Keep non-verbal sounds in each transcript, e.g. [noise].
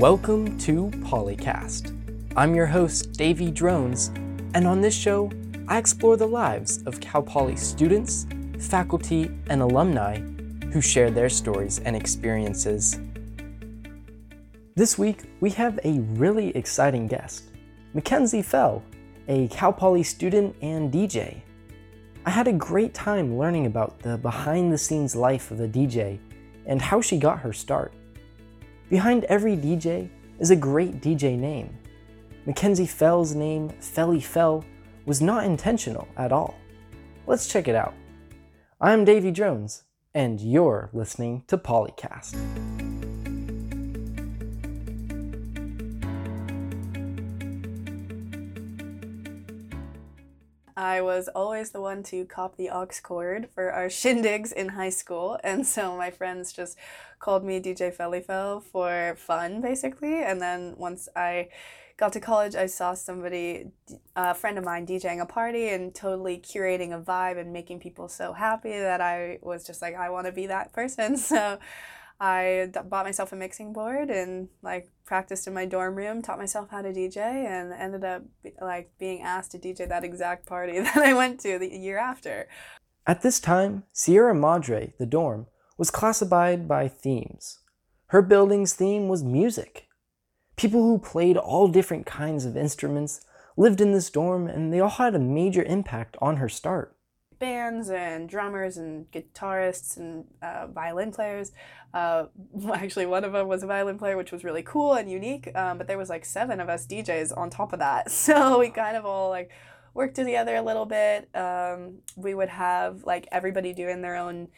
Welcome to Polycast. I'm your host, Davey Drones, and on this show, I explore the lives of Cal Poly students, faculty, and alumni who share their stories and experiences. This week, we have a really exciting guest, Mackenzie Fell, a Cal Poly student and DJ. I had a great time learning about the behind the scenes life of a DJ and how she got her start. Behind every DJ is a great DJ name. Mackenzie Fell's name, Felly Fell, was not intentional at all. Let's check it out. I'm Davey Jones, and you're listening to Polycast. I was always the one to cop the aux cord for our [laughs] shindigs in high school, and so my friends just called me DJ Fellifel for fun, basically. And then once I got to college, I saw somebody, uh, a friend of mine, DJing a party and totally curating a vibe and making people so happy that I was just like, I want to be that person. [laughs] So I bought myself a mixing board and like practiced in my dorm room, taught myself how to DJ, and ended up like being asked to DJ that exact party [laughs] that I went to the year after. At this time, Sierra Madre, the dorm, was classified by themes. Her building's theme was music. People who played all different kinds of instruments lived in this dorm, and they all had a major impact on her start bands and drummers and guitarists and uh, violin players. Uh, [laughs] actually, one of them was a violin player, which was really cool and unique. Um, but there was like seven of us DJs on top of that, [laughs] so we kind of all like worked together a little bit. Um, we would have like everybody doing their own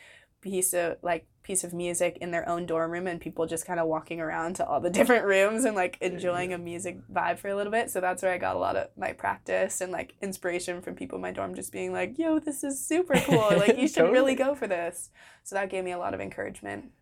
piece of like piece of music in their own dorm room and people just kind of walking around to all the [laughs] different rooms and like enjoying a music vibe for a little bit. So that's where I got a lot of my practice and like inspiration from people in my dorm just being like, yo, this is super [laughs] cool. Like, you should totally. really go for this. So that gave me a lot of encouragement.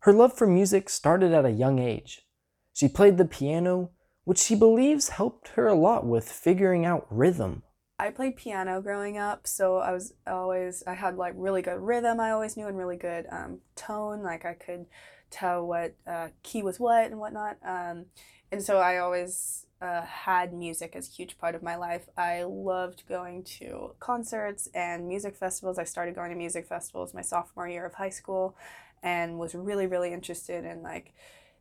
Her love for music started at a young age. She played the piano, which she believes helped her a lot with figuring out rhythm. I played piano growing up, so I was always I had like really good rhythm. I always knew and really good um, tone. Like I could tell what uh, key was what and whatnot. Um, and so I always uh, had music as a huge part of my life. I loved going to concerts and music festivals. I started going to music festivals my sophomore year of high school, and was really really interested in like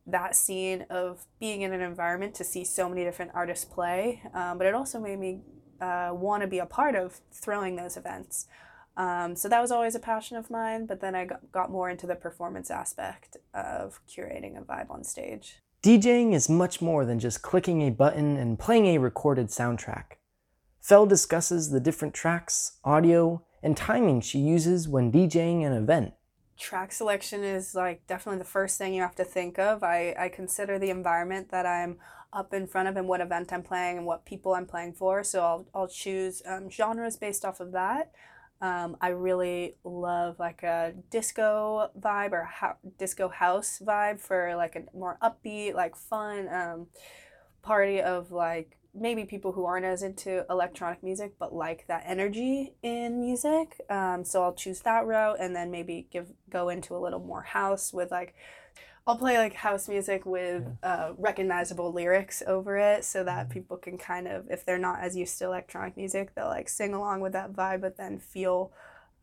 that scene of being in an environment to see so many different artists play. Um, but it also made me uh, want to be a part of throwing those events. Um, so that was always a passion of mine, but then I got, got more into the performance aspect of curating a vibe on stage. DJing is much more than just clicking a button and playing a recorded soundtrack. Fell discusses the different tracks, audio, and timing she uses when DJing an event. Track selection is like definitely the first thing you have to think of. I, I consider the environment that I'm up in front of and what event I'm playing and what people I'm playing for. So I'll, I'll choose um, genres based off of that. Um, I really love like a disco vibe or ho- disco house vibe for like a more upbeat, like fun um, party of like maybe people who aren't as into electronic music but like that energy in music. Um, so I'll choose that route and then maybe give go into a little more house with like I'll play like house music with uh, recognizable lyrics over it so that mm-hmm. people can kind of, if they're not as used to electronic music, they'll like sing along with that vibe, but then feel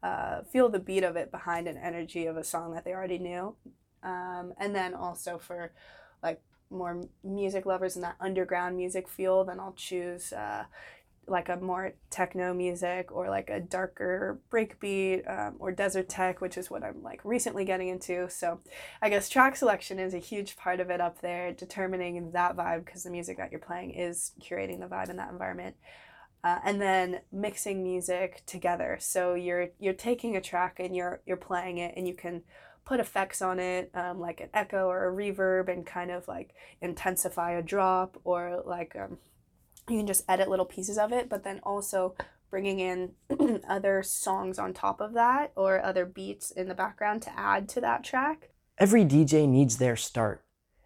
uh, feel the beat of it behind an energy of a song that they already knew. Um, and then also for like more music lovers and that underground music feel, then I'll choose uh, like a more techno music or like a darker breakbeat um, or desert tech, which is what I'm like recently getting into. So I guess track selection is a huge part of it up there, determining that vibe because the music that you're playing is curating the vibe in that environment. Uh, and then mixing music together. So you're you're taking a track and you're you're playing it, and you can put effects on it, um, like an echo or a reverb, and kind of like intensify a drop or like um, you can just edit little pieces of it, but then also bringing in [clears throat] other songs on top of that or other beats in the background to add to that track. Every DJ needs their start.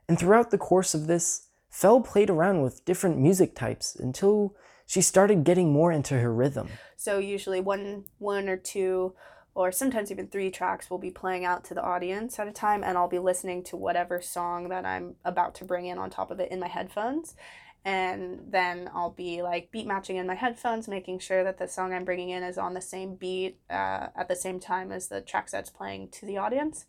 And throughout the course of this, Fell played around with different music types until she started getting more into her rhythm. So usually one one or two or sometimes even three tracks will be playing out to the audience at a time and I'll be listening to whatever song that I'm about to bring in on top of it in my headphones. And then I'll be like beat matching in my headphones making sure that the song I'm bringing in is on the same beat uh, at the same time as the track that's playing to the audience.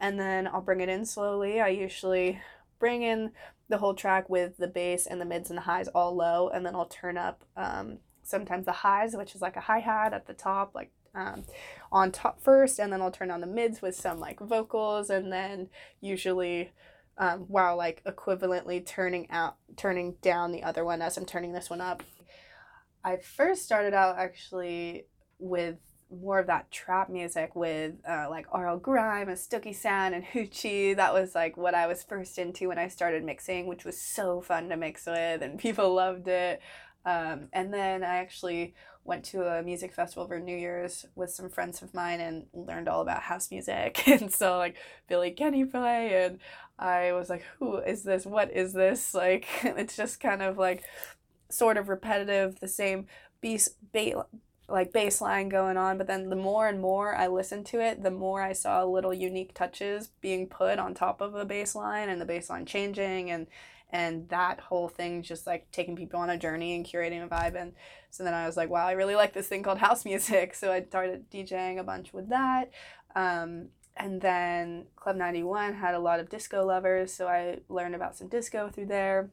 And then I'll bring it in slowly. I usually bring in the whole track with the bass and the mids and the highs all low and then I'll turn up um, sometimes the highs which is like a hi-hat at the top like um, on top first, and then I'll turn on the mids with some like vocals, and then usually um, while like equivalently turning out turning down the other one as I'm turning this one up. I first started out actually with more of that trap music with uh, like RL Grime and Stooki Sound and Hoochie. That was like what I was first into when I started mixing, which was so fun to mix with, and people loved it. Um, and then I actually went to a music festival for New Year's with some friends of mine and learned all about house music. [laughs] and so like Billy Kenny play and I was like, who is this? What is this? [laughs] Like it's just kind of like sort of repetitive, the same bass, ba- like bass line going on. But then the more and more I listened to it, the more I saw little unique touches being put on top of the bass line and the bass line changing and and that whole thing just like taking people on a journey and curating a vibe. And so then i was like wow i really like this thing called house music. [laughs] So i started djing a bunch with that. Um, and then club 91 had a lot of disco lovers. So i learned about some disco through there.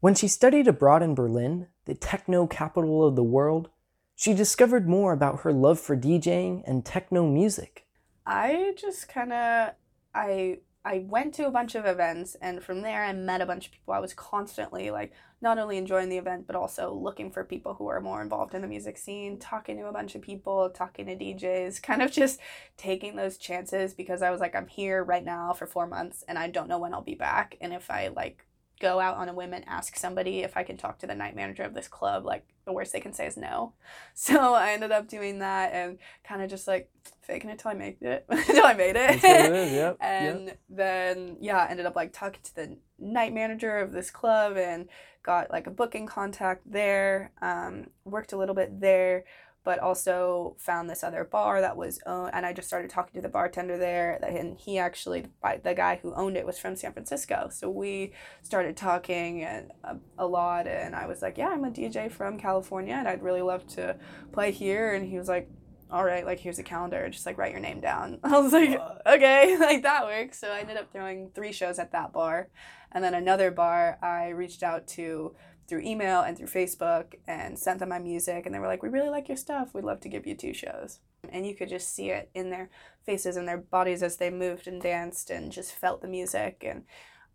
When she studied abroad in berlin the techno capital of the world she discovered more about her love for djing and techno music. I just kind of i I went to a bunch of events and from there I met a bunch of people. I was constantly like not only enjoying the event but also looking for people who are more involved in the music scene, talking to a bunch of people, talking to DJs, kind of just taking those chances because I was like I'm here right now for 4 months and I don't know when I'll be back and if I like go out on a whim and ask somebody if I can talk to the night manager of this club, like the worst they can say is no. [laughs] So I ended up doing that and kind of just like faking it till I made it, [laughs] till I made it. it yep, [laughs] and yep. then yeah, ended up like talking to the night manager of this club and got like a booking contact there. Um, worked a little bit there but also found this other bar that was owned, and I just started talking to the bartender there, and he actually, the guy who owned it was from San Francisco, so we started talking and a, a lot, and I was like, yeah, I'm a DJ from California, and I'd really love to play here, and he was like, all right, like here's a calendar, just like write your name down. [laughs] I was like, okay, [laughs] like that works. So I ended up throwing three shows at that bar, and then another bar I reached out to through email and through Facebook and sent them my music and they were like, "We really like your stuff. We'd love to give you two shows." And you could just see it in their faces and their bodies as they moved and danced and just felt the music and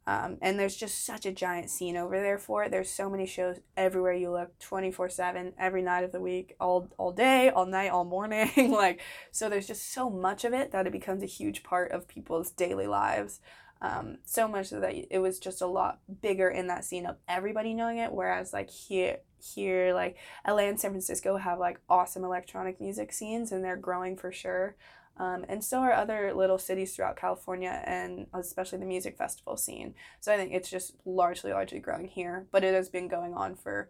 um, and there's just such a giant scene over there for it. There's so many shows everywhere you look, 24/7, every night of the week, all all day, all night, all morning. [laughs] like so there's just so much of it that it becomes a huge part of people's daily lives. Um, so much so that it was just a lot bigger in that scene of everybody knowing it. Whereas like here, here like LA and San Francisco have like awesome electronic music scenes and they're growing for sure. Um, and so are other little cities throughout California and especially the music festival scene. So I think it's just largely, largely growing here, but it has been going on for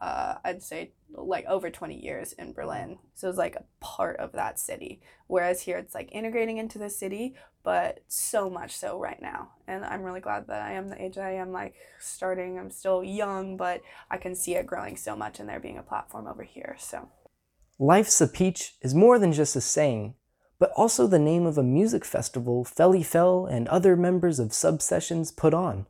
uh, I'd say like over 20 years in Berlin. So it's like a part of that city. Whereas here it's like integrating into the city, but so much so right now. And I'm really glad that I am the age I am like starting. I'm still young, but I can see it growing so much and there being a platform over here. So Life's a Peach is more than just a saying, but also the name of a music festival Felly Fel and other members of Subsessions put on.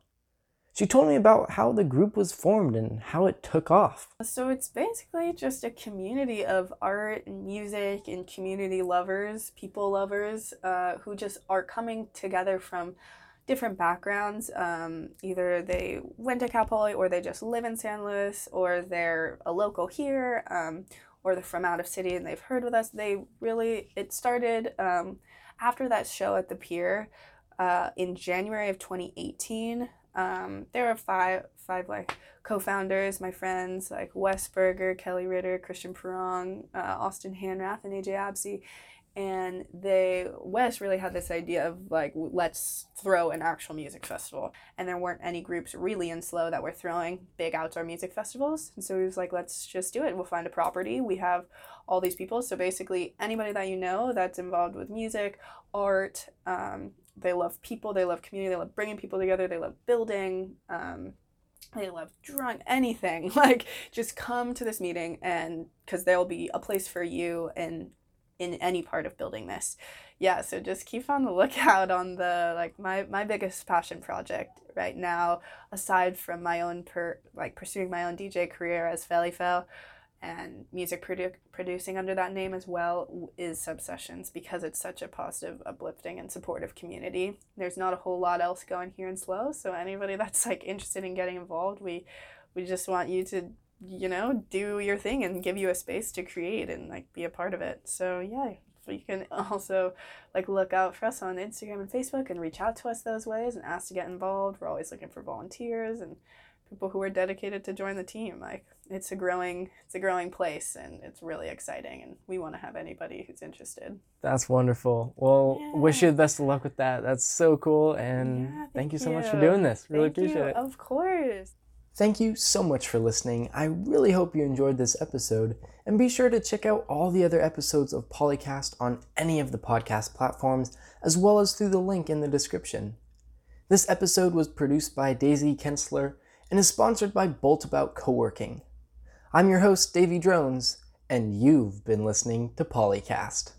She told me about how the group was formed and how it took off. So it's basically just a community of art and music and community lovers, people lovers, uh, who just are coming together from different backgrounds. Um, either they went to Cal Poly or they just live in San Luis or they're a local here um, or they're from out of city and they've heard with us. They really, it started um, after that show at the Pier uh, in January of 2018. Um, there were five five like co-founders, my friends like Wes Berger, Kelly Ritter, Christian Perrong, uh, Austin Hanrath, and AJ Absey, and they Wes really had this idea of like let's throw an actual music festival. And there weren't any groups really in SLO that were throwing big outdoor music festivals. And so he was like let's just do it. We'll find a property. We have all these people. So basically anybody that you know that's involved with music art um, they love people they love community they love bringing people together they love building um, they love drunk anything [laughs] like just come to this meeting and because there'll be a place for you and in any part of building this. Yeah, so just keep on the [laughs] lookout on the like my my biggest passion project right now, aside from my own per like pursuing my own DJ career as Felifel and music produ- producing under that name as well is Subsessions because it's such a positive, uplifting, and supportive community. There's not a whole lot else going here in SLO, so anybody [laughs] that's like interested in getting involved, we we just want you to you know, do your thing and give you a space to create and like be a part of it. So yeah, you can [laughs] also like look out for us on Instagram and Facebook and reach out to us those ways and ask to get involved. We're always looking for volunteers and people who are dedicated to join the team. Like it's a growing it's a growing place and it's really exciting and we want to have anybody who's interested. That's wonderful. Well, yeah. wish you the best of luck with that. That's so cool and yeah, thank, thank you so you. much for doing this. Really thank appreciate you. it. Of course. Thank you so much for listening. I really hope you enjoyed this episode, and be sure to check out all the other episodes of Polycast on any of the podcast platforms, as well as through the link in the description. This episode was produced by Daisy Kensler and is sponsored by Boltabout Co-working. I'm your host, Davey Drones, and you've been listening to Polycast.